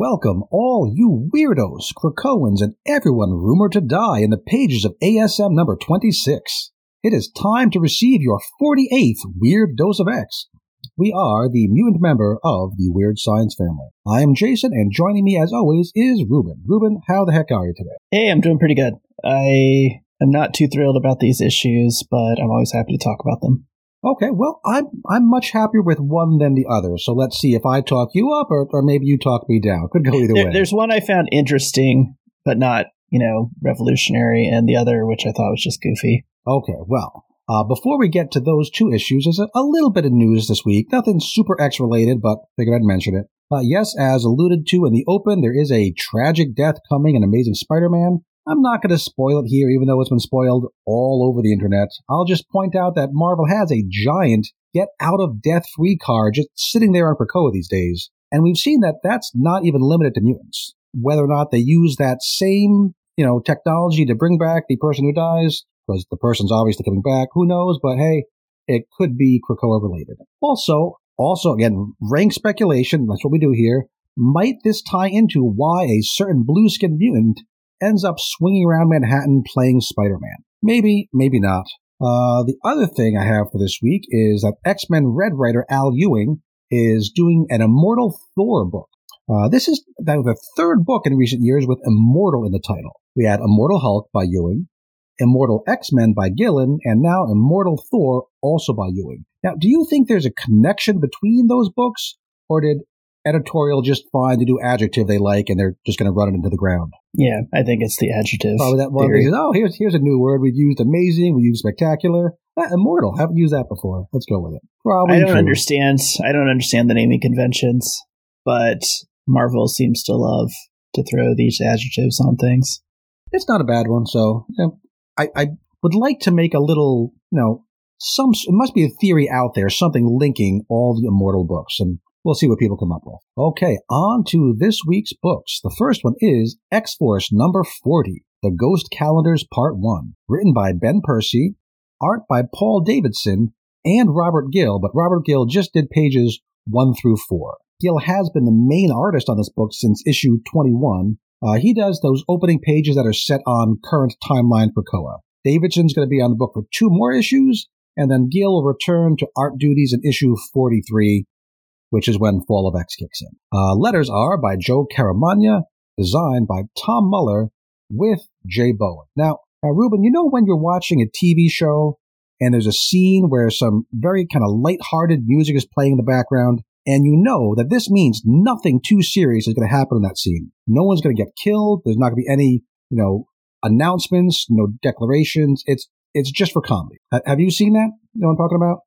Welcome, all you weirdos, Krakoans, and everyone rumored to die in the pages of ASM number 26. It is time to receive your 48th Weird Dose of X. We are the mutant member of the Weird Science family. I am Jason, and joining me as always is Ruben. Ruben, how the heck are you today? Hey, I'm doing pretty good. I am not too thrilled about these issues, but I'm always happy to talk about them. Okay, well, I'm I'm much happier with one than the other. So let's see if I talk you up or, or maybe you talk me down. Could go either There- way. There's one I found interesting, but not, you know, revolutionary, and the other which I thought was just goofy. Okay, well, uh, before we get to those two issues, there's a, a little bit of news this week. Nothing super X related, but figured I'd mention it. Uh, yes, as alluded to in the open, there is a tragic death coming in Amazing Spider-Man. I'm not going to spoil it here, even though it's been spoiled all over the internet. I'll just point out that Marvel has a giant get out of death free card just sitting there on Krakoa these days. And we've seen that that's not even limited to mutants. Whether or not they use that same, you know, technology to bring back the person who dies, because the person's obviously coming back, who knows? But hey, it could be Krakoa related. Also, also again, rank speculation, that's what we do here. Might this tie into why a certain blue skinned mutant ends up swinging around Manhattan playing Spider Man? Maybe, maybe not. Uh, the other thing I have for this week is that X Men Red writer Al Ewing is doing an Immortal Thor book. Uh, this is the third book in recent years with Immortal in the title. We had Immortal Hulk by Ewing, Immortal X Men by Gillen, and now Immortal Thor also by Ewing. Now, do you think there's a connection between those books, or did editorial just find the new adjective they like and they're just going to run it into the ground? Yeah, I think it's the adjective. Probably that one. Oh, here's here's a new word. We've used amazing. We used spectacular. Ah, immortal. Haven't used that before. Let's go with it. Probably. I don't true. understand. I don't understand the naming conventions, but Marvel seems to love to throw these adjectives on things. It's not a bad one. So you know, I I would like to make a little you know some. It must be a theory out there, something linking all the immortal books, and we'll see what people come up with. Okay, on to this week's books. The first one is X Force number forty, The Ghost Calendars Part One, written by Ben Percy, art by Paul Davidson and Robert Gill, but Robert Gill just did pages one through four. Gill has been the main artist on this book since issue 21. Uh, he does those opening pages that are set on current timeline Krakoa. Davidson's going to be on the book for two more issues, and then Gill will return to art duties in issue 43, which is when Fall of X kicks in. Uh, letters are by Joe Caramagna, designed by Tom Muller, with Jay Bowen. Now, now, Ruben, you know when you're watching a TV show and there's a scene where some very kind of light-hearted music is playing in the background, and you know that this means nothing too serious is going to happen in that scene. No one's going to get killed. There's not going to be any, you know, announcements, no declarations. It's it's just for comedy. Ha- Have you seen that? You know what I'm talking about?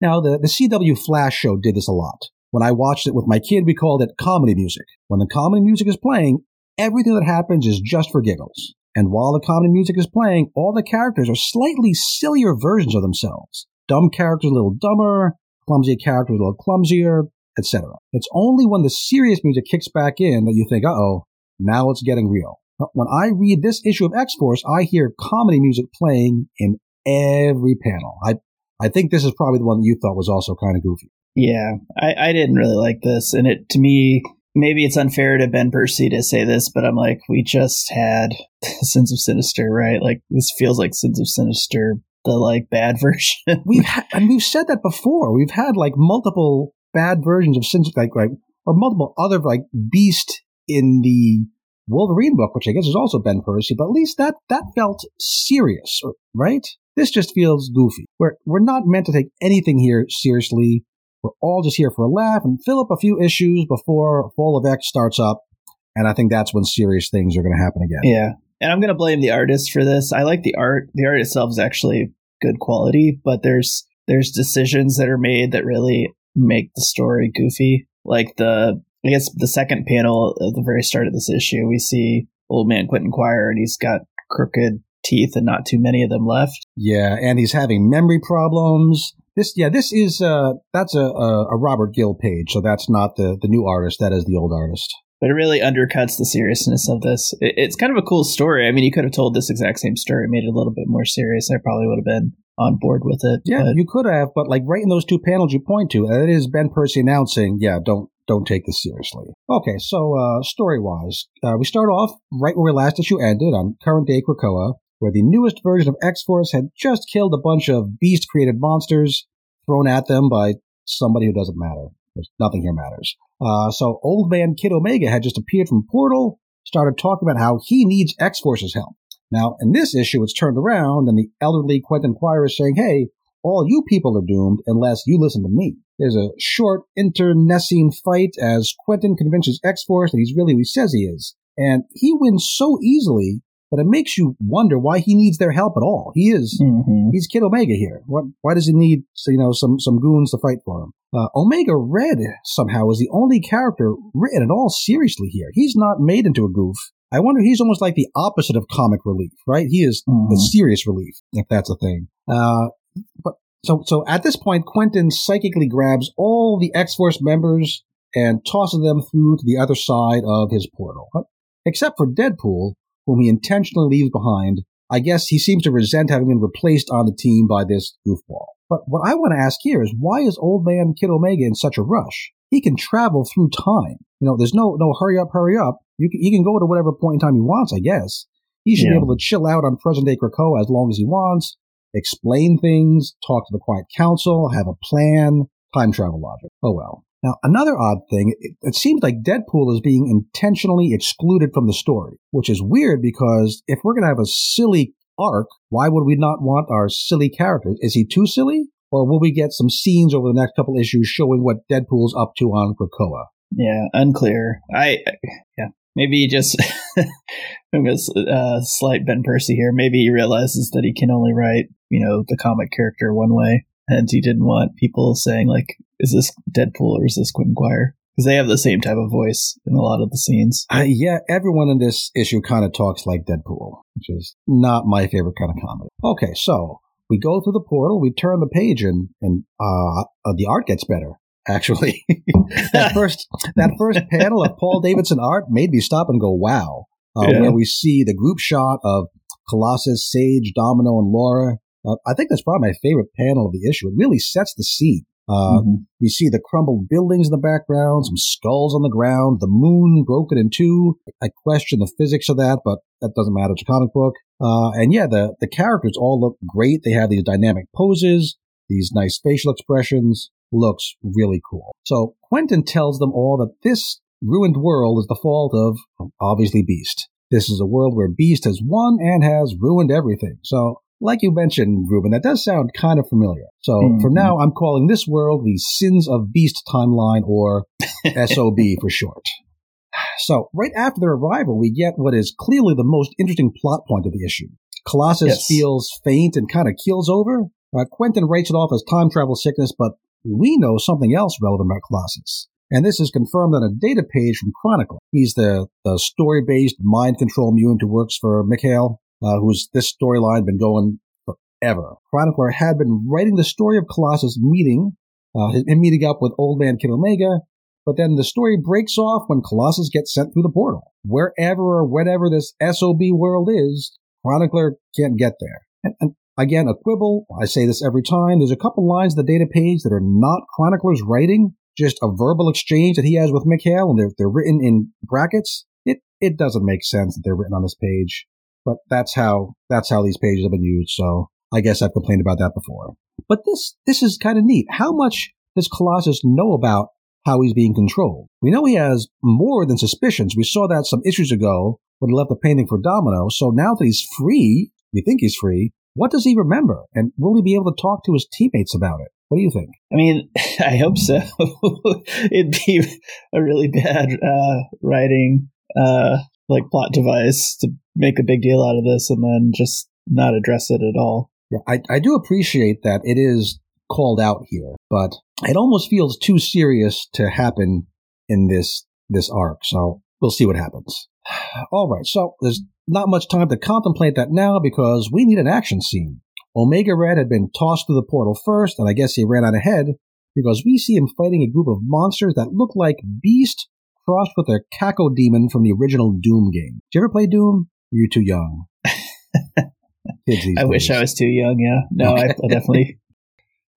Now, the, the CW Flash show did this a lot. When I watched it with my kid, we called it comedy music. When the comedy music is playing, everything that happens is just for giggles. And while the comedy music is playing, all the characters are slightly sillier versions of themselves. Dumb characters a little dumber, clumsy characters a little clumsier, etc. It's only when the serious music kicks back in that you think, uh oh, now it's getting real. When I read this issue of X Force, I hear comedy music playing in every panel. I I think this is probably the one that you thought was also kind of goofy. Yeah, I, I didn't really like this, and it to me maybe it's unfair to Ben Percy to say this, but I'm like, we just had Sins of Sinister, right? Like this feels like Sins of Sinister, the like bad version. We've had, and we've said that before. We've had like multiple bad versions of Sins, like like or multiple other like Beast in the Wolverine book, which I guess is also Ben Percy, but at least that that felt serious, right? This just feels goofy. We're we're not meant to take anything here seriously. We're all just here for a laugh and fill up a few issues before Fall of X starts up, and I think that's when serious things are going to happen again. yeah, and I'm gonna blame the artist for this. I like the art. The art itself is actually good quality, but there's there's decisions that are made that really make the story goofy. Like the I guess the second panel at the very start of this issue, we see old man Quentin Quire, and he's got crooked teeth and not too many of them left. Yeah, and he's having memory problems. This, yeah, this is uh, that's a, a Robert Gill page, so that's not the the new artist. That is the old artist. But it really undercuts the seriousness of this. It, it's kind of a cool story. I mean, you could have told this exact same story, made it a little bit more serious. I probably would have been on board with it. Yeah, but- you could have, but like right in those two panels you point to, it is Ben Percy announcing, yeah, don't don't take this seriously. Okay, so uh, story wise, uh, we start off right where last issue ended on current day Krakoa, where the newest version of X Force had just killed a bunch of beast created monsters thrown at them by somebody who doesn't matter. There's nothing here matters. Uh, so old man Kid Omega had just appeared from Portal, started talking about how he needs X Force's help. Now, in this issue, it's turned around, and the elderly Quentin Quire is saying, hey, all you people are doomed unless you listen to me. There's a short internecine fight as Quentin convinces X-Force that he's really who he says he is. And he wins so easily that it makes you wonder why he needs their help at all. He is, mm-hmm. he's Kid Omega here. What, why does he need, you know, some, some goons to fight for him? Uh, Omega Red somehow is the only character written at all seriously here. He's not made into a goof. I wonder he's almost like the opposite of comic relief, right? He is mm-hmm. the serious relief, if that's a thing. Uh, but so so at this point, Quentin psychically grabs all the X Force members and tosses them through to the other side of his portal, except for Deadpool, whom he intentionally leaves behind. I guess he seems to resent having been replaced on the team by this goofball. But what I want to ask here is why is old man Kid Omega in such a rush? He can travel through time. You know, there's no no hurry up, hurry up. You can, he can go to whatever point in time he wants, I guess. He should yeah. be able to chill out on present day Krakoa as long as he wants, explain things, talk to the Quiet Council, have a plan, time travel logic. Oh well. Now, another odd thing, it, it, seems like Deadpool is being intentionally excluded from the story, which is weird because if we're going to have a silly arc, why would we not want our silly character? Is he too silly? Or will we get some scenes over the next couple issues showing what Deadpool's up to on Krakoa? Yeah, unclear. I, yeah, maybe just, I'm going to uh, slight Ben Percy here. Maybe he realizes that he can only write you know, the comic character one way. And he didn't want people saying, like, is this Deadpool or is this Quentin Quire? Because they have the same type of voice in a lot of the scenes. Uh, yeah, everyone in this issue kind of talks like Deadpool, which is not my favorite kind of comedy. Okay, so we go through the portal, we turn the page, and, and uh, uh the art gets better actually. that first that first panel of Paul Davidson art made me stop and go, "Wow!" Uh, yeah. Where we see the group shot of Colossus, Sage, Domino, and Laura uh, I think that's probably my favorite panel of the issue. It really sets the scene. Uh, mm-hmm. We see the crumbled buildings in the background, some skulls on the ground, the moon broken in two. I question the physics of that, but that doesn't matter. It's a comic book. Uh, and yeah, the, the characters all look great. They have these dynamic poses, these nice facial expressions. Looks really cool. So Quentin tells them all that this ruined world is the fault of, obviously, Beast. This is a world where Beast has won and has ruined everything. So like you mentioned, Ruben, that does sound kind of familiar. So mm-hmm. for now, I'm calling this world the Sins of Beast timeline, or SOB for short. So right after their arrival, we get what is clearly the most interesting plot point of the issue. Colossus yes. feels faint and kind of keels over. Uh, Quentin writes it off as time travel sickness, but we know something else relevant about Colossus. And this is confirmed on a data page from Chronicler. He's the, the story-based mind control mutant who works for Mikhail uh, who's this storyline been going forever. Chronicler had been writing the story of Colossus meeting, uh, him meeting up with Old Man Kid Omega, but then the story breaks off when Colossus gets sent through the portal. Wherever or whatever this SOB world is, Chronicler can't get there. And, and again, a quibble. I say this every time. There's a couple lines in the data page that are not Chronicler's writing, just a verbal exchange that he has with Mikhail, and they're, they're written in brackets. It, it doesn't make sense that they're written on this page but that's how that's how these pages have been used. So I guess I've complained about that before. But this this is kind of neat. How much does Colossus know about how he's being controlled? We know he has more than suspicions. We saw that some issues ago when he left the painting for Domino. So now that he's free, we think he's free. What does he remember? And will he be able to talk to his teammates about it? What do you think? I mean, I hope so. It'd be a really bad uh, writing uh, like plot device to make a big deal out of this and then just not address it at all. Yeah, I, I do appreciate that it is called out here, but it almost feels too serious to happen in this this arc. So we'll see what happens. All right, so there's not much time to contemplate that now because we need an action scene. Omega Red had been tossed through the portal first, and I guess he ran out ahead because we see him fighting a group of monsters that look like Beast crossed with a Cacodemon from the original Doom game. Did you ever play Doom? You're too young. I wish I was too young. Yeah, no, I, I, definitely.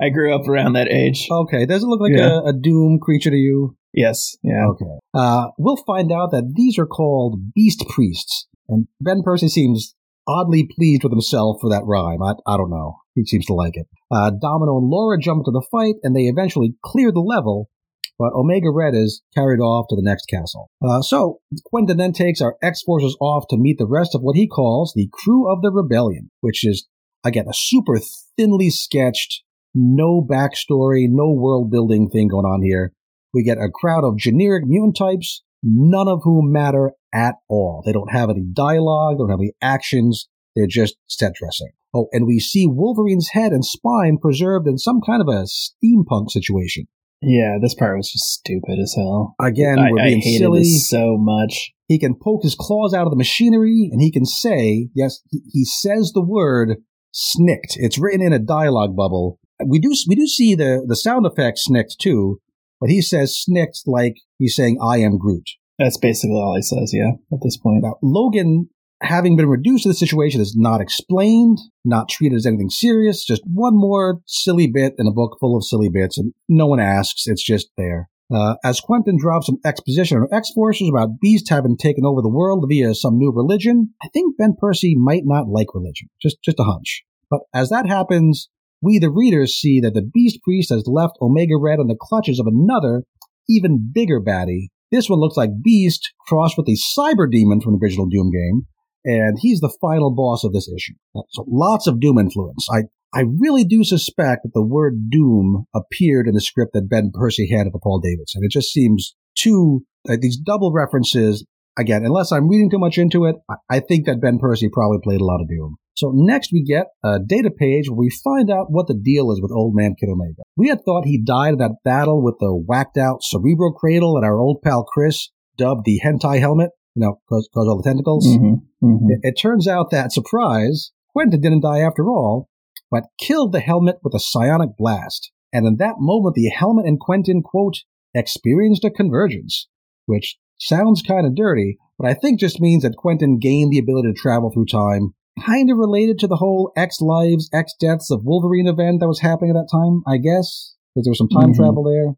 I grew up around that age. Okay, does it look like yeah. a, a, Doom creature to you? Yes. Yeah. Okay. Uh, we'll find out that these are called beast priests, and Ben Percy seems oddly pleased with himself for that rhyme. I, I don't know. He seems to like it. Uh, Domino and Laura jump into the fight, and they eventually clear the level, but Omega Red is carried off to the next castle. Uh, so, Quentin then takes our X-Forces off to meet the rest of what he calls the crew of the rebellion, which is, again, a super thinly sketched, no backstory, no world building thing going on here. We get a crowd of generic mutant types, none of whom matter at all. They don't have any dialogue, they don't have any actions, they're just set dressing. Oh, and we see Wolverine's head and spine preserved in some kind of a steampunk situation. Yeah, this part was just stupid as hell. Again, I, we're I being hated silly. so much. He can poke his claws out of the machinery and he can say, yes, he, he says the word snikt. It's written in a dialogue bubble. We do, we do see the, the sound effect snikt too, but he says snikt like he's saying, I am Groot. That's basically all he says. Yeah, at this point. Now, Logan, having been reduced to the situation, is not explained, not treated as anything serious, just one more silly bit in a book full of silly bits, and no one asks. It's just there. Uh, as Quentin drops some exposition on X Forces about Beast having taken over the world via some new religion, I think Ben Percy might not like religion. Just, just a hunch. But as that happens, we, the readers, see that the Beast Priest has left Omega Red in the clutches of another, even bigger baddie. This one looks like Beast crossed with the Cyberdemon from the original Doom game, and he's the final boss of this issue. So lots of Doom influence. I, I really do suspect that the word Doom appeared in the script that Ben Percy had at the Paul Davidson. It just seems too, uh, these double references, again, unless I'm reading too much into it, I, I think that Ben Percy probably played a lot of Doom. So next we get a data page where we find out what the deal is with old man Kid Omega. We had thought he died in that battle with the whacked out cerebro cradle and our old pal Chris dubbed the hentai helmet, you know, cause, cause all the tentacles. Mm-hmm. Mm-hmm. It, it turns out that, surprise, Quentin didn't die after all, but killed the helmet with a psionic blast. And in that moment, the helmet and Quentin, quote, experienced a convergence, which sounds kind of dirty, but I think just means that Quentin gained the ability to travel through time, kind of related to the whole X lives, X deaths of Wolverine event that was happening at that time, I guess, because there was some time Mhm. travel there.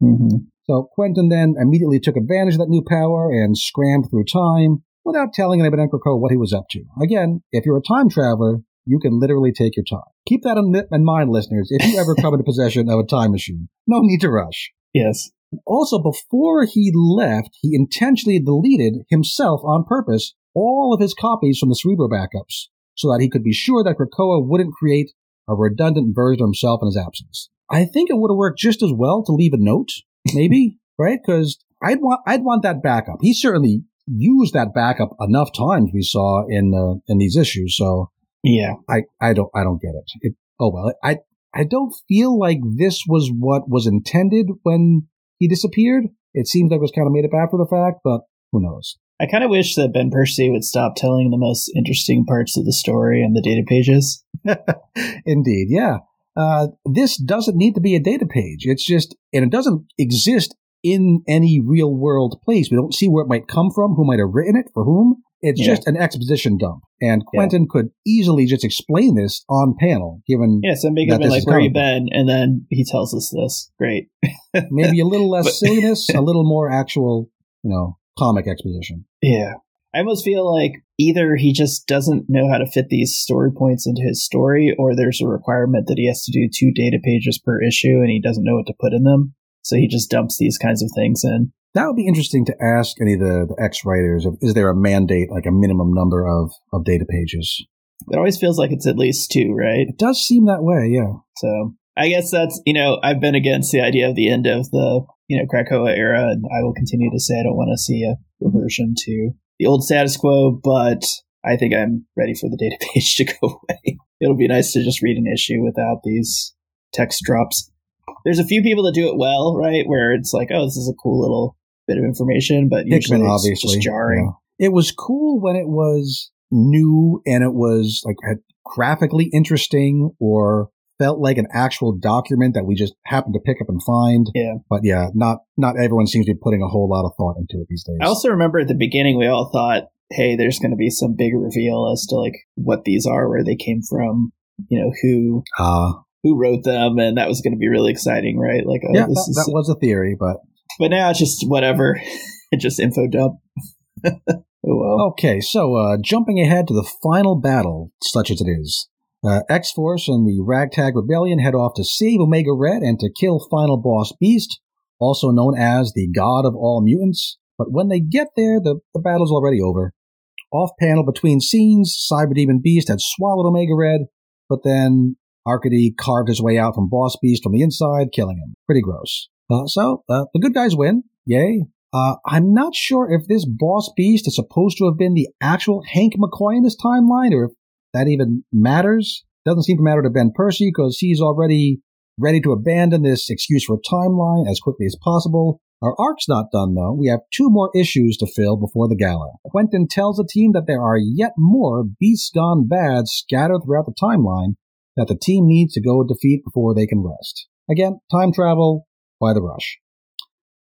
So Quentin then immediately took advantage of that new power and scrammed through time without telling anybody in what he was up to. Again, if you're a time traveler, you can literally take your time. Keep that in, in mind, listeners. If you ever come into possession of a time machine, no need to rush. Yes. Also, before he left, he intentionally deleted himself on purpose all of his copies from the Cerebro backups so that he could be sure that Krakoa wouldn't create a redundant version of himself in his absence. I think it would have worked just as well to leave a note, maybe, right? Because I'd want I'd want that backup. He certainly used that backup enough times we saw in uh, in these issues. So Yeah. I, I don't I don't get it. it. Oh well, I I don't feel like this was what was intended when he disappeared. It seems like it was kind of made up after the fact, but who knows? I kind of wish that Ben Percy would stop telling the most interesting parts of the story on the data pages. Indeed, yeah. Uh, this doesn't need to be a data page. It's just, and it doesn't exist in any real world place. We don't see where it might come from, who might have written it, for whom. It's Yeah. just an exposition dump. And Quentin could easily just explain this on panel, given Yeah, so make him like, "Where you been?" And then he tells us this. Great. maybe a little less But- silliness, a little more actual, you know, comic exposition. Yeah. I almost feel like either he just doesn't know how to fit these story points into his story, or there's a requirement that he has to do two data pages per issue and he doesn't know what to put in them. So he just dumps these kinds of things in. That would be interesting to ask any of the, the ex writers. Is there a mandate, like a minimum number of, of data pages? It always feels like it's at least two, right? It does seem that way, yeah. So I guess that's, you know, I've been against the idea of the end of the, you know, Krakoa era, and I will continue to say I don't want to see a reversion to the old status quo, but I think I'm ready for the data page to go away. It'll be nice to just read an issue without these text drops. There's a few people that do it well, right? Where it's like, oh, this is a cool little bit of information, but usually Hickman, it's obviously. just jarring. yeah. It was cool when it was new and it was like had graphically interesting or felt like an actual document that we just happened to pick up and find. Yeah. But yeah, not not everyone seems to be putting a whole lot of thought into it these days. I also remember at the beginning we all thought, hey, there's going to be some big reveal as to like what these are, where they came from, you know, who uh, who wrote them, and that was going to be really exciting, right? Like, oh, yeah, this that, is that was a theory, but but now it's just whatever. It just info dump. oh well. Okay, so uh, jumping ahead to the final battle, such as it is. Uh, X Force and the Ragtag Rebellion head off to save Omega Red and to kill final boss Beast, also known as the God of all mutants. But when they get there, the, the battle's already over. Off panel between scenes, Cyberdemon Beast had swallowed Omega Red, but then Arkady carved his way out from Boss Beast from the inside, killing him. Pretty gross. Uh, so, uh, the good guys win. Yay. Uh, I'm not sure if this Boss Beast is supposed to have been the actual Hank McCoy in this timeline, or if that even matters. Doesn't seem to matter to Ben Percy because he's already ready to abandon this excuse for a timeline as quickly as possible. Our arc's not done though. We have two more issues to fill before the gala. Quentin tells the team that there are yet more beasts gone bad scattered throughout the timeline that the team needs to go defeat before they can rest. Again, time travel by the rush.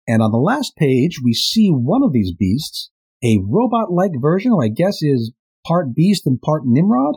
And on the last page, we see one of these beasts, a robot-like version, or I guess is part beast and part Nimrod.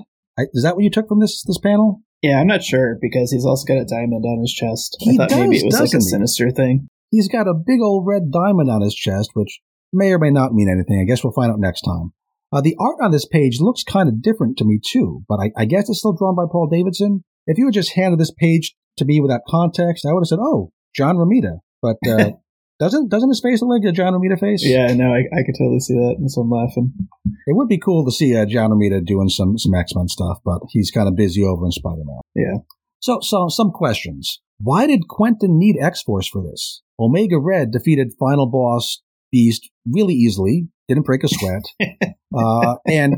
Is that what you took from this this panel? Yeah, I'm not sure because he's also got a diamond on his chest. He I thought does, maybe it was like a sinister thing. He's got a big old red diamond on his chest, which may or may not mean anything. I guess we'll find out next time. Uh, the art on this page looks kind of different to me too, but I, I, guess it's still drawn by Paul Davidson. If you had just handed this page to me without context, I would have said, "Oh, John Romita." But uh, doesn't doesn't his face look like a John Romita face? Yeah, no, I, I could totally see that, and so I'm laughing. It would be cool to see uh, John Romita doing some some X Men stuff, but he's kind of busy over in Spider Man. Yeah. So, so some questions. Why did Quentin need X Force for this? Omega Red defeated final boss Beast really easily, didn't break a sweat, uh, and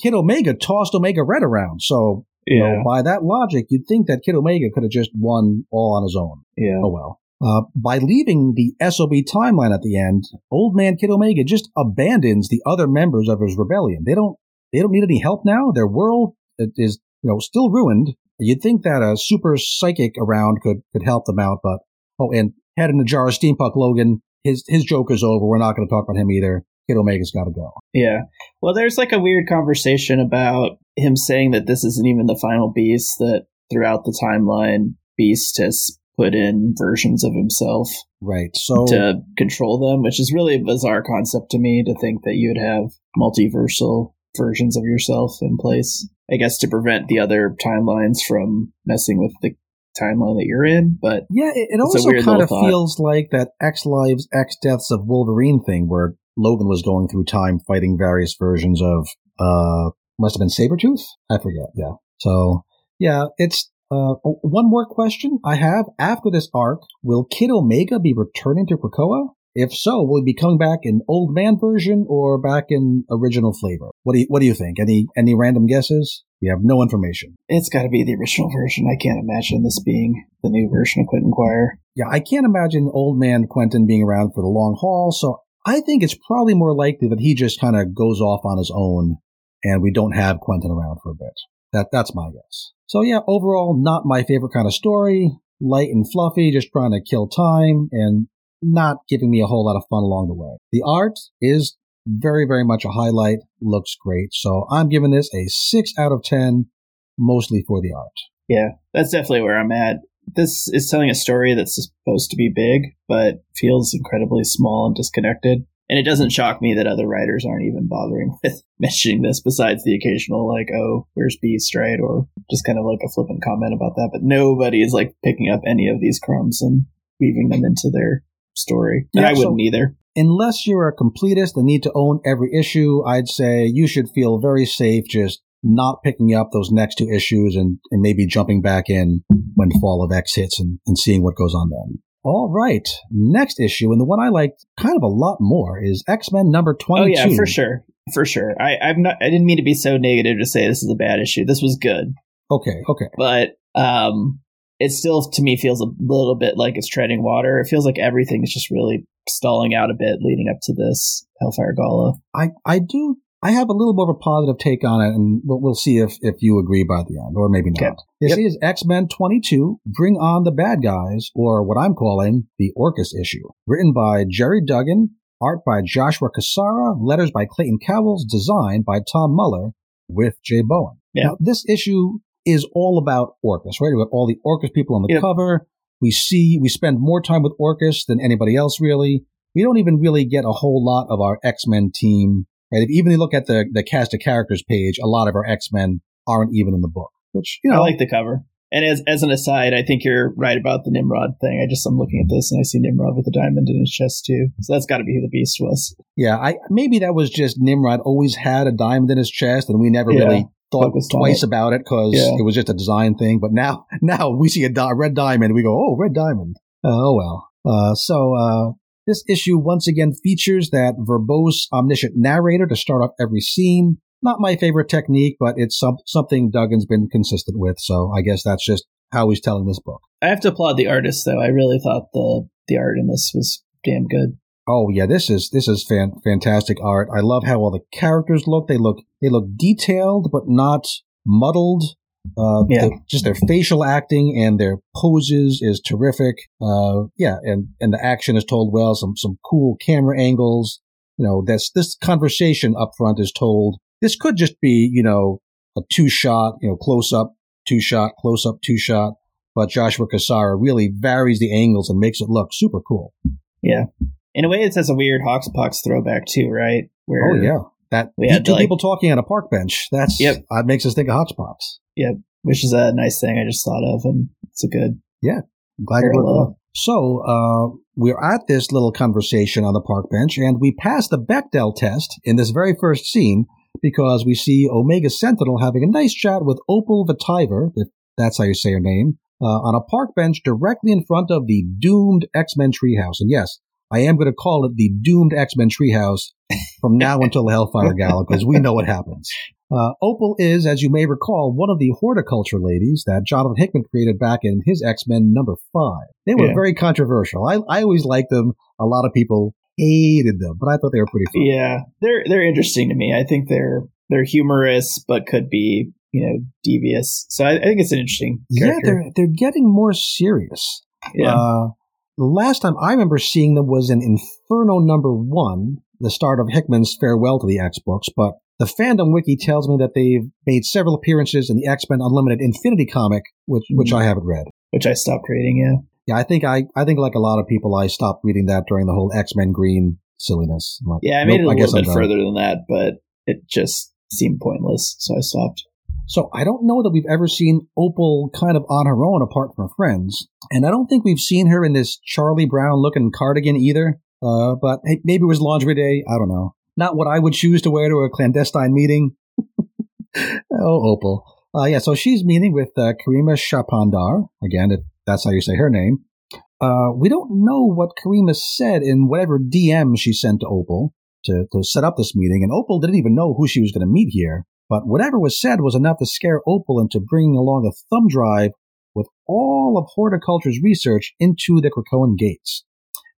Kid Omega tossed Omega Red around. So, you know, by that logic, you'd think that Kid Omega could have just won all on his own. Yeah. Oh well. Uh, by leaving the SOB timeline at the end, Old Man Kid Omega just abandons the other members of his rebellion. They don't they don't need any help now. Their world is you know still ruined. You'd think that a super psychic around could could help them out, but oh, and head in a jar of steampunk Logan. His his joke is over. We're not going to talk about him either. Kid Omega's got to go. Yeah. Well, there's like a weird conversation about him saying that this isn't even the final beast. That throughout the timeline, Beast has put in versions of himself right so to control them which is really a bizarre concept to me to think that you'd have multiversal versions of yourself in place i guess to prevent the other timelines from messing with the timeline that you're in but yeah it, it also kind of feels like that x lives x deaths of wolverine thing where logan was going through time fighting various versions of uh must have been sabretooth? I forget yeah. So yeah it's uh, oh, one more question I have. After this arc, will Kid Omega be returning to Krakoa? If so, will he be coming back in old man version or back in original flavor? What do you What do you think? Any Any random guesses? You have no information. It's got to be the original version. I can't imagine this being the new version of Quentin Quire. Yeah, I can't imagine old man Quentin being around for the long haul. So I think it's probably more likely that he just kind of goes off on his own, and we don't have Quentin around for a bit. That That's my guess. So yeah, overall, not my favorite kind of story. Light and fluffy, just trying to kill time and not giving me a whole lot of fun along the way. The art is very, very much a highlight. Looks great. So I'm giving this a six out of 10, mostly for the art. Yeah, that's definitely where I'm at. This is telling a story that's supposed to be big, but feels incredibly small and disconnected. And it doesn't shock me that other writers aren't even bothering with mentioning this besides the occasional, like, oh, where's Beast, right? Or just kind of like a flippant comment about that. But nobody is like picking up any of these crumbs and weaving them into their story. And yeah, I wouldn't so either. Unless you're a completist and need to own every issue, I'd say you should feel very safe just not picking up those next two issues and, and maybe jumping back in when Fall of X hits and, and seeing what goes on then. All right. Next issue, and the one I liked kind of a lot more, is X Men number twenty two. Oh yeah, for sure, for sure. I I'm not. I didn't mean to be so negative to say this is a bad issue. This was good. Okay. Okay. But um, it still to me feels a little bit like it's treading water. It feels like everything is just really stalling out a bit leading up to this Hellfire Gala. I I do I have a little more of a positive take on it, and we'll, we'll see if, if you agree by the end, or maybe not. Okay. This yep. is X Men 22 Bring On the Bad Guys, or what I'm calling the Orchis issue. Written by Gerry Duggan, art by Joshua Cassara, letters by Clayton Cowles, design by Tom Muller, with Jay Bowen. Now, this issue is all about Orchis, right? With all the Orchis people on the yep. cover. We see, we spend more time with Orchis than anybody else really. We don't even really get a whole lot of our X-Men team, right? If even you look at the, the cast of characters page, a lot of our X-Men aren't even in the book, which, you know. I like the cover. And as as an aside, I think you're right about the Nimrod thing. I just I'm looking at this and I see Nimrod with a diamond in his chest too. So that's got to be who the Beast was. Yeah, I maybe that was just Nimrod always had a diamond in his chest, and we never Yeah. really thought twice it. about it because Yeah. it was just a design thing. But now, now we see a di- red diamond, we go, "Oh, red diamond." Uh, oh well. Uh, so uh, this issue once again features that verbose, omniscient narrator to start off every scene. Not my favorite technique, but it's some, something Duggan's been consistent with. So I guess that's just how he's telling this book. I have to applaud the artist though. I really thought the the art in this was damn good. Oh yeah, this is this is fan, fantastic art. I love how all the characters look. They look they look detailed but not muddled. Uh, Yeah. the- just their facial acting and their poses is terrific. Uh, yeah, and and the action is told well. Some some cool camera angles. You know, this this conversation up front is told. This could just be you know a two shot, you know, close up, two shot, close up, two shot. But Joshua Cassara really varies the angles and makes it look super cool. Yeah, in a way, it has a weird Hoxpox throwback too, right? Where Oh yeah, that We two had to, like- people talking on a park bench. That's Yep. That makes us think of Hotspots. which is a nice thing I just thought of, and it's a good. I'm glad you brought Parallel. up. So uh, we're at this little conversation on the park bench, and we pass the Bechdel test in this very first scene because we see Omega Sentinel having a nice chat with Opal Vetiver, if that's how you say her name, uh, on a park bench directly in front of the doomed X-Men treehouse. And yes, I am going to call it the doomed X-Men treehouse from now until the Hellfire Gala because we know what happens. Uh, Opal is, as you may recall, one of the Hordeculture ladies that Jonathan Hickman created back in his X-Men number five. They were Yeah. very controversial. I, I always liked them. A lot of people hated them, but I thought they were pretty fun. Yeah, they're they're interesting to me. I think they're they're humorous, but could be you know devious. So I, I think it's an interesting Yeah, they're they're getting more serious. Yeah, Uh, the last time I remember seeing them was in Inferno number one, the start of Hickman's farewell to the X books. But the fandom wiki tells me that they've made several appearances in the X Men Unlimited Infinity comic, which which Mhm. I haven't read. which I stopped reading. Yeah, Yeah, I think I I think like a lot of people, I stopped reading that during the whole X Men Green silliness. Like, yeah, I made nope, it a little bit further than that, but it just seemed pointless, so I stopped. So I don't know that we've ever seen Opal kind of on her own apart from her friends. And I don't think we've seen her in this Charlie Brown looking cardigan either. Uh, but hey, maybe it was laundry day. I don't know. Not what I would choose to wear to a clandestine meeting. oh, Opal. Uh, yeah, so she's meeting with uh, Karima Shapandar. Again, if that's how you say her name. Uh, we don't know what Karima said in whatever DM she sent to Opal to, to set up this meeting. And Opal didn't even know who she was going to meet here. But whatever was said was enough to scare Opal into bringing along a thumb drive with all of Hordeculture's research into the Krakoan gates.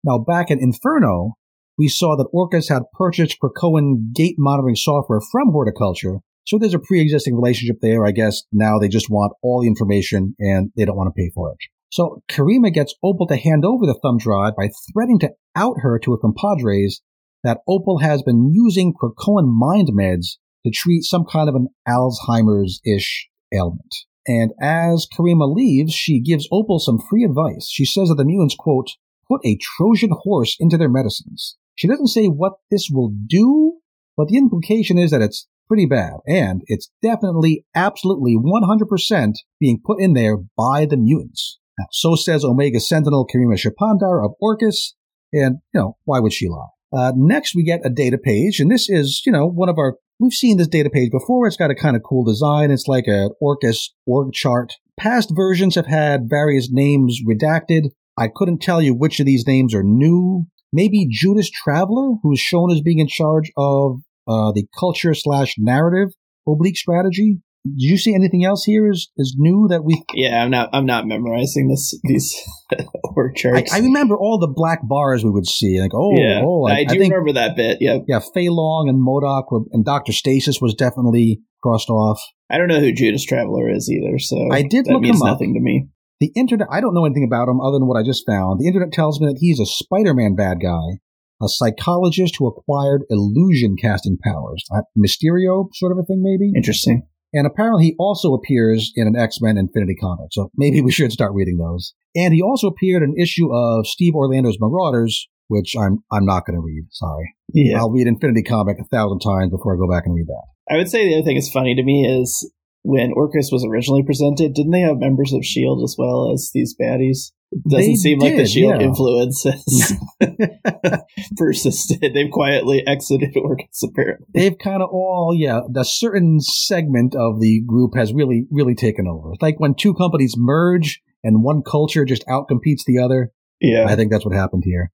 Now, back in Inferno, we saw that Orchis had purchased Krakoan gate monitoring software from Hordeculture, so there's a pre-existing relationship there. I guess now they just want all the information and they don't want to pay for it. So Karima gets Opal to hand over the thumb drive by threatening to out her to her compadres that Opal has been using Krakoan mind meds to treat some kind of an Alzheimer's-ish ailment. And as Karima leaves, she gives Opal some free advice. She says that the mutants, quote, put a Trojan horse into their medicines. She doesn't say what this will do, but the implication is that it's pretty bad, and it's definitely, absolutely 100% being put in there by the mutants. Now, so says Omega Sentinel Karima Shapandar of Orchis, and, you know, why would she lie? Uh, next, we get a data page, and this is, you know, one of our, we've seen this data page before. It's got a kind of cool design. It's like an Orchis org chart. Past versions have had various names redacted. I couldn't tell you which of these names are new. Maybe Judas Traveler, who's shown as being in charge of uh, the culture slash narrative oblique strategy. Did you see anything else here is, is new that we Yeah, I'm not I'm not memorizing this these org I, charts. I remember all the black bars we would see. Like, oh, yeah, oh, I, do think, remember that bit. Yeah, yeah, Feilong and MODOK were, and Dr. Stasis was definitely crossed off. I don't know who Judas Traveler is either, so I did that look means him up. nothing to me. The internet, I don't know anything about him other than what I just found. The internet tells me that he's a Spider Man bad guy, a psychologist who acquired illusion casting powers. Uh, Mysterio, sort of a thing, maybe? Interesting. And apparently he also appears in an X-Men Infinity comic. So maybe we should start reading those. And he also appeared in an issue of Steve Orlando's Marauders, which I'm I'm not going to read. Sorry. Yeah. I'll read Infinity comic a thousand times before I go back and read that. I would say the other thing that's funny to me is when Orchis was originally presented, didn't they have members of Shield as well as these baddies? It doesn't They seem like the Shield yeah. influence has persisted. They've quietly exited Orchis apparently. They've kind of all, yeah, a certain segment of the group has really, really taken over. It's like when two companies merge and one culture just outcompetes the other. Yeah. I think that's what happened here.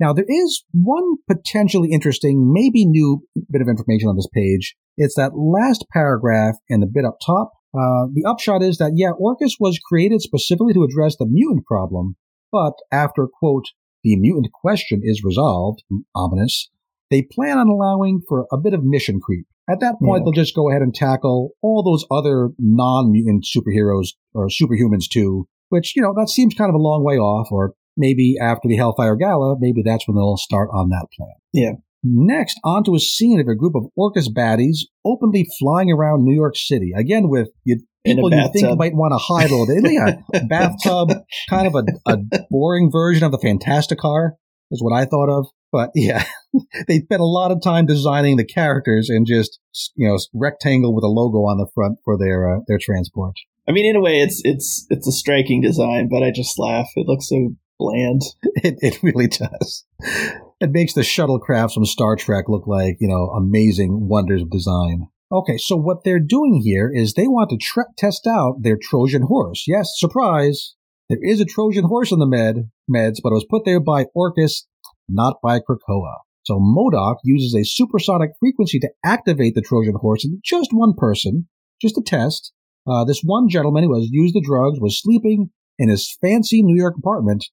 Now, there is one potentially interesting, maybe new bit of information on this page. It's that last paragraph in the bit up top. Uh, the upshot is that, yeah, Orchis was created specifically to address the mutant problem, but after, quote, the mutant question is resolved, ominous, they plan on allowing for a bit of mission creep. At that point, Yeah. they'll just go ahead and tackle all those other non-mutant superheroes or superhumans too, which, you know, that seems kind of a long way off, or maybe after the Hellfire Gala, maybe that's when they'll start on that plan. Yeah. Next, onto a scene of a group of Orchis baddies openly flying around New York City. Again, with you, people you think might want to hide a little bit. Yeah, a bathtub, kind of a, a boring version of the Fantasticar is what I thought of. But yeah, they spent a lot of time designing the characters and just you know rectangle with a logo on the front for their uh, their transport. I mean, in a way, it's it's it's a striking design, but I just laugh. It looks so bland. It, it really does. It makes the shuttlecraft from Star Trek look like, you know, amazing wonders of design. Okay, so what they're doing here is they want to tre- test out their Trojan horse. Yes, surprise. There is a Trojan horse in the med meds, but it was put there by Orchis, not by Krakoa. So MODOK uses a supersonic frequency to activate the Trojan horse in just one person, just a test. Uh, this one gentleman who has used the drugs was sleeping in his fancy New York apartment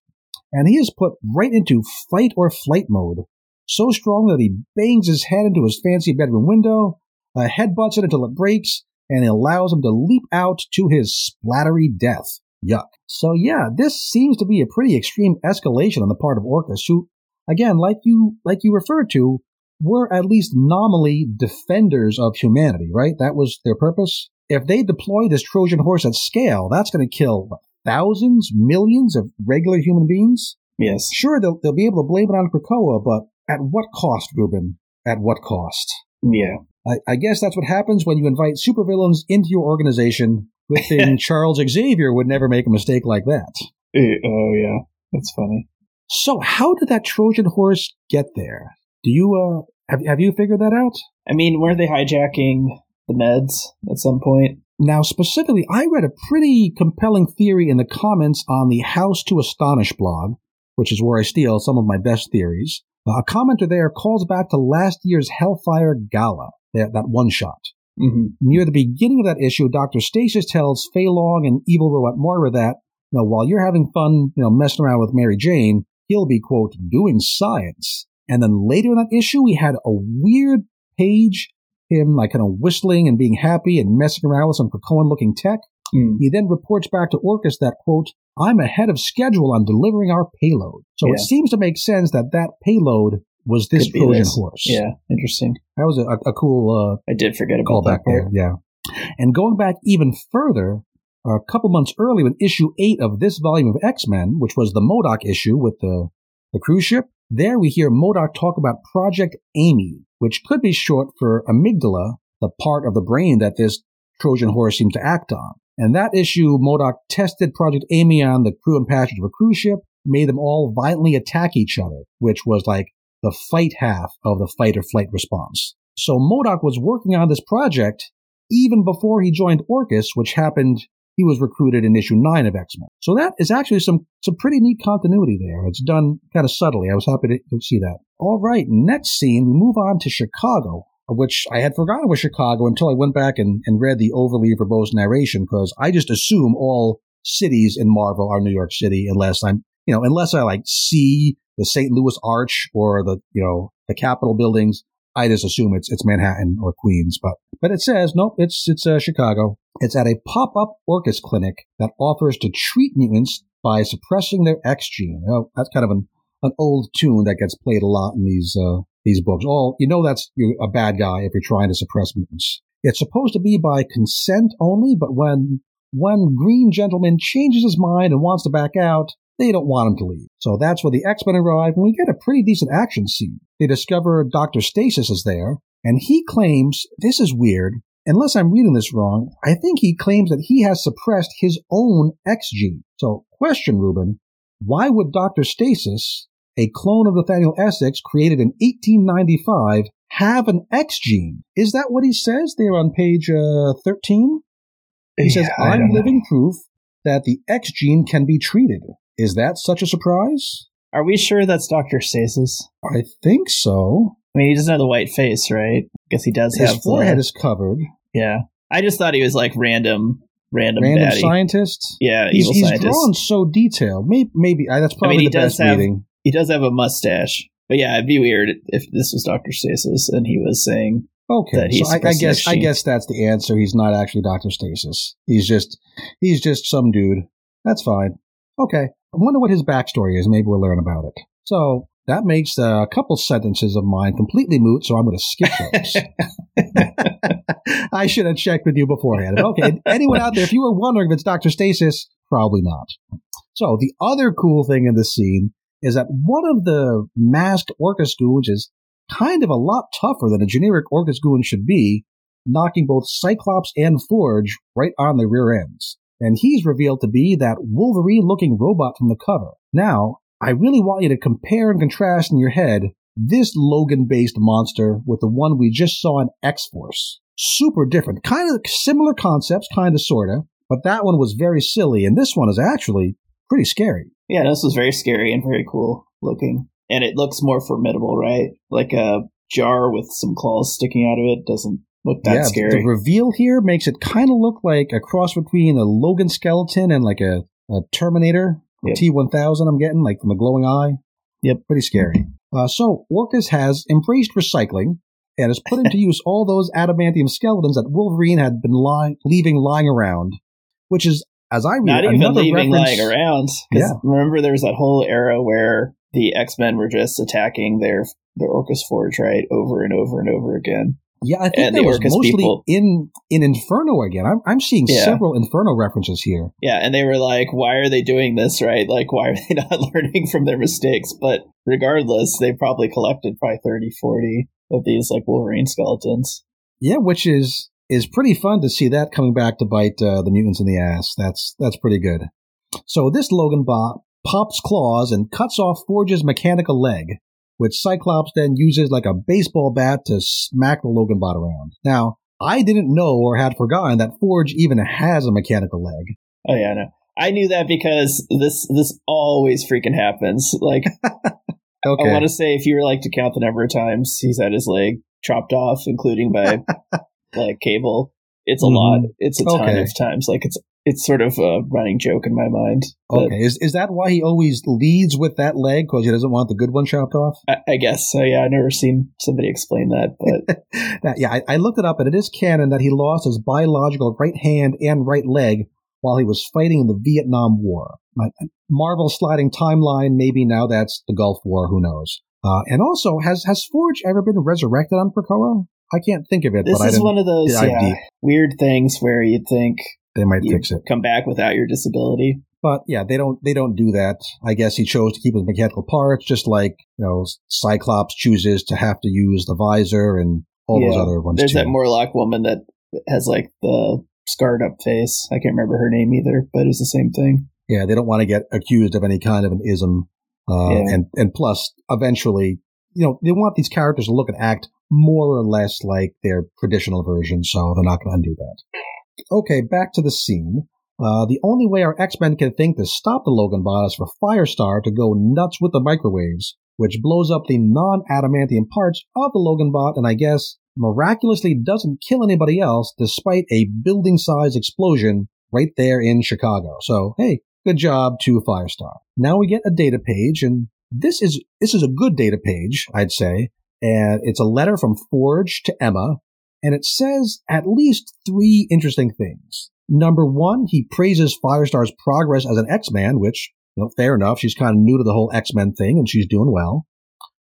and he is put right into fight or flight mode. So strong that he bangs his head into his fancy bedroom window, uh, headbutts it until it breaks, and it allows him to leap out to his splattery death. Yuck. So yeah, this seems to be a pretty extreme escalation on the part of Orchis, who, again, like you like you referred to, were at least nominally defenders of humanity, right? That was their purpose. If they deploy this Trojan horse at scale, that's going to kill thousands, millions of regular human beings. Yes. Sure, they'll, they'll be able to blame it on Krakoa, but at what cost, Ruben? At what cost? Yeah. I, I guess that's what happens when you invite supervillains into your organization. Good thing Charles Xavier would never make a mistake like that. Eh, Oh yeah, that's funny. So, how did that Trojan horse get there? Do you uh have have you figured that out? I mean, weren't they hijacking the meds at some point? Now, specifically, I read a pretty compelling theory in the comments on the House to Astonish blog, which is where I steal some of my best theories. A commenter there calls back to last year's Hellfire Gala, that, that one shot. Mm-hmm. Near the beginning of that issue, Dr. Stasis tells Feilong and Evil Robot Moira that, you know, while you're having fun, you know, messing around with Mary Jane, he'll be, quote, doing science. And then later in that issue, we had a weird page, him like kind of whistling and being happy and messing around with some Krakoan looking tech. Mm. He then reports back to Orchis that, quote, I'm ahead of schedule on delivering our payload. So it seems to make sense that that payload was this Trojan this. horse. Yeah, interesting. That was a, a cool uh, I did forget about call that back there. Yeah. And going back even further, a couple months earlier with issue eight of this volume of X-Men, which was the MODOK issue with the, the cruise ship, there we hear MODOK talk about Project Amy, which could be short for amygdala, the part of the brain that this Trojan horse seems to act on. And that issue, MODOK tested Project Amy on the crew and passengers of a cruise ship, made them all violently attack each other, which was like the fight half of the fight or flight response. So MODOK was working on this project even before he joined Orchis, which happened, he was recruited in issue 9 of X-Men. So that is actually some, some pretty neat continuity there. It's done kind of subtly. I was happy to, to see that. All right, next scene, we move on to Chicago, which I had forgotten was Chicago until I went back and, and read the overly verbose narration because I just assume all cities in Marvel are New York City unless I'm, you know, unless I like see the St. Louis Arch or the, you know, the Capitol buildings. I just assume it's it's Manhattan or Queens, but but it says nope, it's it's uh, Chicago. It's at a pop-up Orchis clinic that offers to treat mutants by suppressing their X gene. Oh, that's kind of an an old tune that gets played a lot in these uh, these books. All you know that's a bad guy if you're trying to suppress mutants. It's supposed to be by consent only, but when one green gentleman changes his mind and wants to back out, they don't want him to leave. So that's where the X-Men arrive, and we get a pretty decent action scene. They discover Dr. Stasis is there, and he claims, this is weird, unless I'm reading this wrong, I think he claims that he has suppressed his own X gene. So, question, Ruben, why would Dr. Stasis, a clone of Nathaniel Essex created in 1895, have an X gene? Is that what he says there on page uh, 13? He yeah, says, I'm living proof that the X gene can be treated. Is that such a surprise? Are we sure that's Dr. Stasis? I think so. I mean, he doesn't have the white face, right? I guess he does His have forehead the, is covered. Yeah. I just thought he was like random random random baddie. scientist. Yeah, he's, he's scientist. drawn so detailed. Maybe, maybe uh, that's probably I mean, the best have, reading. He does have a mustache, but yeah, it'd be weird if this was Doctor Stasis and he was saying Okay, so I, I guess I guess that's the answer. He's not actually Doctor Stasis. He's just he's just some dude. That's fine. Okay, I wonder what his backstory is. Maybe we'll learn about it. So that makes a couple sentences of mine completely moot. So I'm going to skip those. I should have checked with you beforehand. Okay, anyone out there, if you were wondering if it's Doctor Stasis, probably not. So the other cool thing in this scene is that one of the masked Orchis goons is kind of a lot tougher than a generic Orchis goon should be, knocking both Cyclops and Forge right on their rear ends. And he's revealed to be that Wolverine looking robot from the cover. Now, I really want you to compare and contrast in your head this Logan based monster with the one we just saw in X Force. Super different. Kind of similar concepts, kind of, sort of, but that one was very silly, and this one is actually pretty scary. Yeah, this was very scary and very cool looking and it looks more formidable, right? Like a jar with some claws sticking out of it doesn't look that yeah, scary. The reveal here makes it kind of look like a cross between a Logan skeleton and like a, a Terminator yep. T1000. I'm getting like from the glowing eye. Yep, pretty scary. Uh, so Orchis has embraced recycling and has put into use all those adamantium skeletons that Wolverine had been li- leaving lying around, which is as I read, not even leaving reference, lying around. Yeah, remember there was that whole era where the X Men were just attacking their their Orchis Forge right over and over and over again. Yeah, I think that was Orchis mostly people, in in Inferno again. I'm I'm seeing yeah. several Inferno references here. Yeah, and they were like, "Why are they doing this? Right? Like, why are they not learning from their mistakes?" But regardless, they probably collected probably 30, 40 of these like Wolverine skeletons. Yeah, which is is pretty fun to see that coming back to bite uh, the mutants in the ass. That's that's pretty good. So this Logan bot pops claws and cuts off Forge's mechanical leg, which Cyclops then uses like a baseball bat to smack the Logan bot around. Now, I didn't know or had forgotten that Forge even has a mechanical leg. Oh yeah, I know. I knew that because this this always freaking happens. Like okay. I want to say if you were like to count the number of times he's had his leg chopped off, including by like cable, it's a mm-hmm. lot. It's a ton okay. of times. Like it's it's sort of a running joke in my mind. Okay, is is that why he always leads with that leg because he doesn't want the good one chopped off? I, I guess so. Yeah, I've never seen somebody explain that, but that, yeah, I, I, looked it up, and it is canon that he lost his biological right hand and right leg while he was fighting in the Vietnam War. Marvel sliding timeline, maybe now that's the Gulf War. Who knows? Uh, and also, has has Forge ever been resurrected on Krakoa? I can't think of it. This is one of those yeah, weird things where you'd think they might fix it. Come back without your disability. But yeah, they don't they don't do that. I guess he chose to keep his mechanical parts, just like you know Cyclops chooses to have to use the visor and all yeah, those other ones. There's too. that Morlock woman that has like the scarred up face. I can't remember her name either, but it's the same thing. Yeah, they don't want to get accused of any kind of an ism. Uh, yeah. and, and plus, eventually, you know, they want these characters to look and act more or less like their traditional version, so they're not going to undo that. Okay, back to the scene. Uh, the only way our X-Men can think to stop the Logan bot is for Firestar to go nuts with the microwaves, which blows up the non-adamantium parts of the Logan bot and I guess miraculously doesn't kill anybody else despite a building-size explosion right there in Chicago. So, hey, good job to Firestar. Now we get a data page and this is, this is a good data page, I'd say. And it's a letter from Forge to Emma and it says at least three interesting things. Number one, he praises Firestar's progress as an X-Man, which, you know, fair enough. She's kind of new to the whole X-Men thing and she's doing well.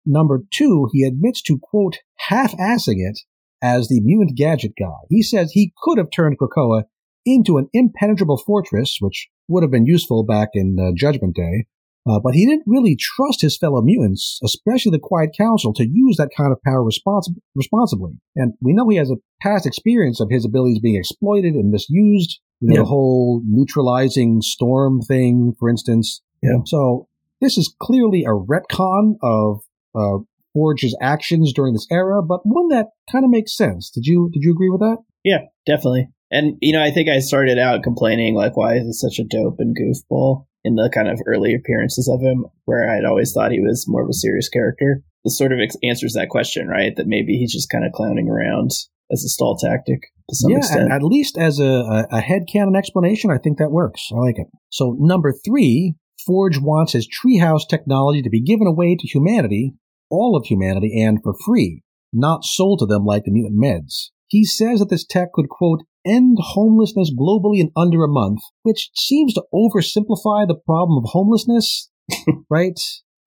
Number two, he admits to, quote, half-assing it as the mutant gadget guy. He says he could have turned Krakoa into an impenetrable fortress, which would have been useful back in uh, Judgment Day, uh, but he didn't really trust his fellow mutants, especially the Quiet Council, to use that kind of power respons- responsibly. And we know he has a past experience of his abilities being exploited and misused. You know, Yeah. the whole neutralizing storm thing, for instance. Yeah. So this is clearly a retcon of uh, Forge's actions during this era, but one that kind of makes sense. Did you did you agree with that? Yeah, definitely. And you know, I think I started out complaining like, why is he such a dope and goofball in the kind of early appearances of him, where I'd always thought he was more of a serious character. This sort of ex- answers that question, right? That maybe he's just kind of clowning around as a stall tactic to some yeah, extent. at, least as a, a, a headcanon explanation, I think that works. I like it. So number three, Forge wants his treehouse technology to be given away to humanity, all of humanity, and for free, not sold to them like the mutant meds. He says that this tech could, quote, end homelessness globally in under a month, which seems to oversimplify the problem of homelessness, right?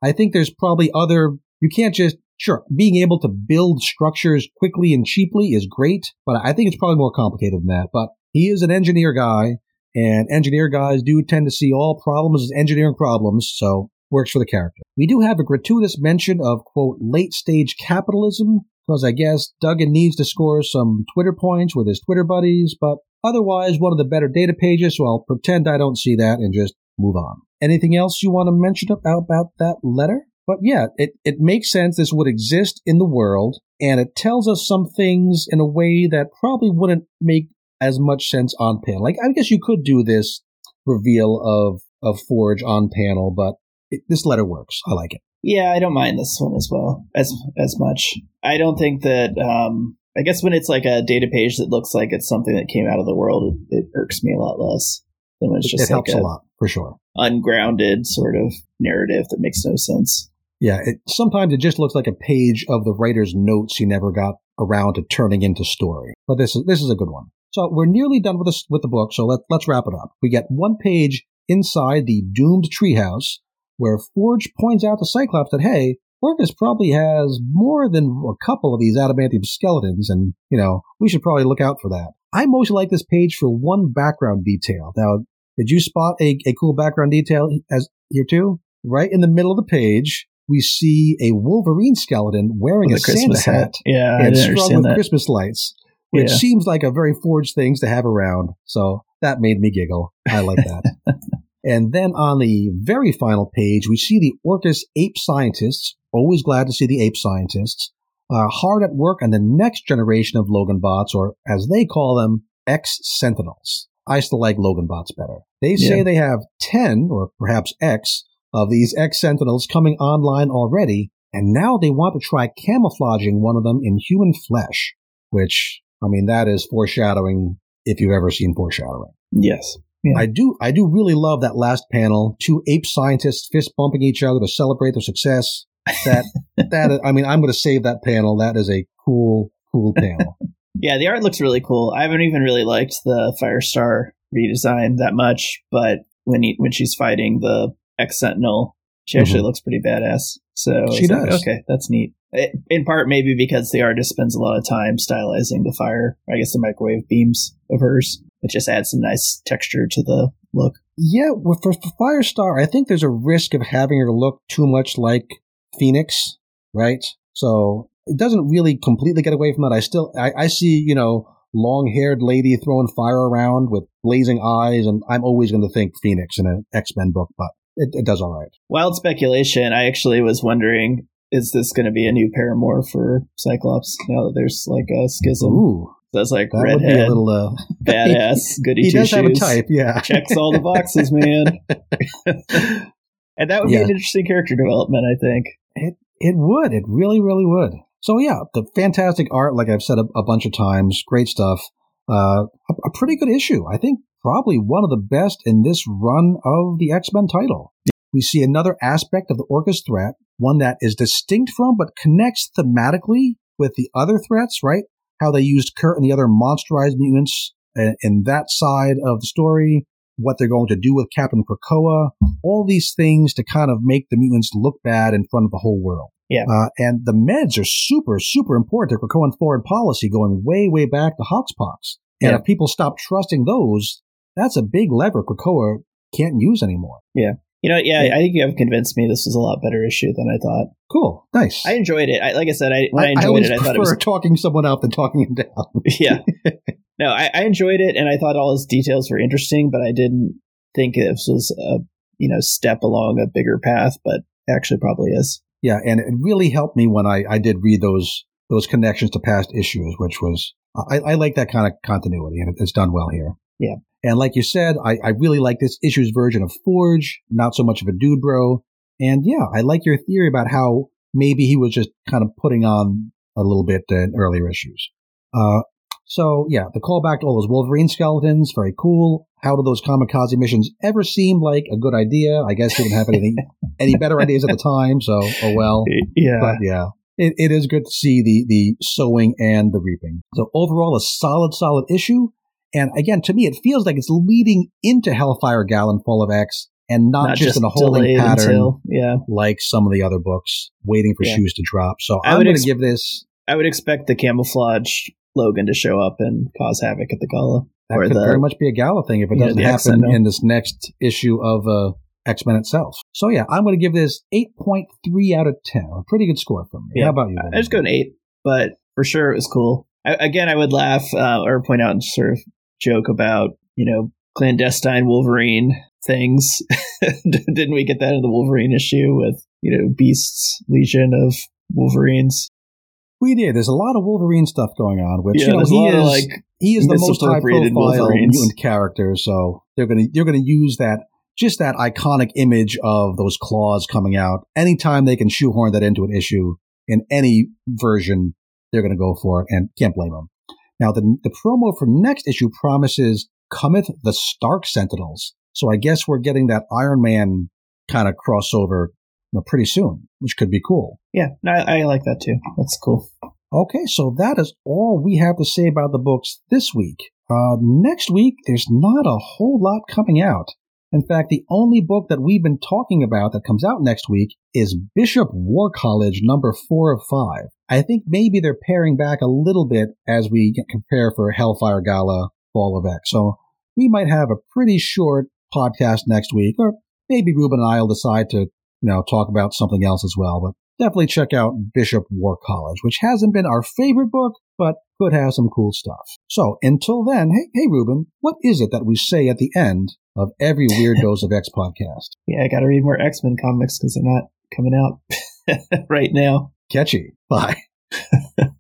I think there's probably other, you can't just, sure, being able to build structures quickly and cheaply is great, but I think it's probably more complicated than that. But he is an engineer guy, and engineer guys do tend to see all problems as engineering problems, so works for the character. We do have a gratuitous mention of, quote, late stage capitalism, because I guess Duggan needs to score some Twitter points with his Twitter buddies, but otherwise one of the better data pages, so I'll pretend I don't see that and just move on. Anything else you want to mention about, that letter? But yeah, it, it makes sense this would exist in the world, and it tells us some things in a way that probably wouldn't make as much sense on panel. Like, I guess you could do this reveal of, of Forge on panel, but it, this letter works. I like it. Yeah, I don't mind this one as well as as much. I don't think that. Um, I guess when it's like a data page that looks like it's something that came out of the world, it, it irks me a lot less than when it's just it like helps a lot, for sure. ungrounded sort of narrative that makes no sense. Yeah, it, sometimes it just looks like a page of the writer's notes he never got around to turning into story. But this is this is a good one. So we're nearly done with this with the book. So let let's wrap it up. We get one page inside the doomed treehouse where Forge points out to Cyclops that hey, Orchis probably has more than a couple of these adamantium skeletons, and you know we should probably look out for that. I mostly like this page for one background detail. Now, did you spot a, a cool background detail as here too? Right in the middle of the page, we see a Wolverine skeleton wearing With a Christmas Santa hat hat. Yeah, and strung with that. Christmas lights, which Yeah. seems like a very forged things to have around. So that made me giggle. I like that. and then on the very final page, we see the Orchis ape scientists. Always glad to see the ape scientists. Uh, hard at work on the next generation of Logan bots, or as they call them, X Sentinels. I still like Logan bots better. They say Yeah. they have 10, or perhaps X, of these X Sentinels coming online already, and now they want to try camouflaging one of them in human flesh, which, I mean, that is foreshadowing if you've ever seen foreshadowing. Yes. Yeah. I do, I do really love that last panel. Two ape scientists fist bumping each other to celebrate their success. That, that, I mean, I'm going to save that panel. That is a cool, cool panel. Yeah, the art looks really cool. I haven't even really liked the Firestar redesign that much, but when he, when she's fighting the X Sentinel, she actually Mhm. looks pretty badass. So She was like, does. okay, that's neat. It- In part, maybe because the artist spends a lot of time stylizing the fire, I guess the microwave beams of hers. It just adds some nice texture to the look. Yeah, well, for, Firestar, I think there's a risk of having her look too much like Phoenix, right? So it doesn't really completely get away from that. I still, I, I see, you know, long haired lady throwing fire around with blazing eyes, and I'm always going to think Phoenix in an X Men book, but it, it does all right. Wild speculation. I actually was wondering, is this going to be a new paramour for Cyclops now that there's like a schism? Ooh, That's like that would be a redhead, little. Uh, badass, goody he does shoes. have a type, yeah. Checks all the boxes, man. and that would be an interesting character development, I think. It would. It really, really would. So yeah, the fantastic art, like I've said a, a bunch of times, great stuff. Uh, a, a pretty good issue. I think probably one of the best in this run of the X Men title. We see another aspect of the Orchis threat, one that is distinct from but connects thematically with the other threats, right? How they used Kurt and the other monsterized mutants in, in that side of the story, what they're going to do with Captain Krakoa, all these things to kind of make the mutants look bad in front of the whole world. Yeah. Uh, and the meds are super, super important to Krakoan foreign policy going way, way back to Hoxpox. And Yeah. if people stop trusting those, that's a big lever Krakoa can't use anymore. Yeah. You know, yeah, Yeah. I think you have convinced me this is a lot better issue than I thought. Cool. Nice. I enjoyed it. I, like I said, I I, enjoyed always it, I thought it was talking someone up than talking him down. yeah. No, I, I enjoyed it, and I thought all his details were interesting, but I didn't think this was a you know step along a bigger path, but actually probably is. Yeah, and it really helped me when I, I did read those those connections to past issues, which was I, I like that kind of continuity, and it's done well here. Yeah. and like you said, I, I really like this issue's version of Forge, not so much of a dude bro, and yeah, I like your theory about how maybe he was just kind of putting on a little bit in earlier issues. Uh, so yeah, the callback to all those Wolverine skeletons, very cool. How do those kamikaze missions ever seem like a good idea? I guess he didn't have anything, any better ideas at the time, so oh well. Yeah, But yeah, it, it is good to see the the sowing and the reaping. So overall, a solid, solid issue. And again, to me, it feels like it's leading into Hellfire Gallon Fall of X, and not, not just, in a holding pattern until yeah. like some of the other books, waiting for Yeah. shoes to drop. So I I'm would going to ex- give this. I would expect the camouflage Logan to show up and cause havoc at the gala. That or could the- very much be a gala thing if it doesn't the happen no. in this next issue of uh, X Men itself. So yeah, I'm going to give this 8.3 out of 10. A pretty good score for me. Yeah. How about you? I just go an eight, but for sure it was cool. I, again, I would laugh uh, or point out and sort of joke about you know clandestine Wolverine things. Didn't we get that in the Wolverine issue with you know Beast's Legion of Wolverines? We did. There's a lot of Wolverine stuff going on, which yeah, you know he is like he is the most high profile mutant character, so they're gonna they're gonna use that just that iconic image of those claws coming out. Anytime they can shoehorn that into an issue in any version, they're gonna go for it, and can't blame them. Now the the promo for next issue promises cometh the Stark Sentinels, so I guess we're getting that Iron Man kind of crossover you know, pretty soon, which could be cool. yeah, I, I like that too. That's cool. Okay, so that is all we have to say about the books this week. Uh, next week, there's not a whole lot coming out. In fact, the only book that we've been talking about that comes out next week is Bishop War College number four of five. I think maybe they're paring back a little bit as we get, compare for Hellfire Gala Fall of X. So we might have a pretty short podcast next week, or maybe Ruben and I will decide to, you know, talk about something else as well. But definitely check out Bishop War College, which hasn't been our favorite book, but could have some cool stuff. So until then, hey, hey, Ruben, what is it that we say at the end of every Weird Dose of X podcast? Yeah, I got to read more X Men comics because they're not coming out right now. Catchy. Bye.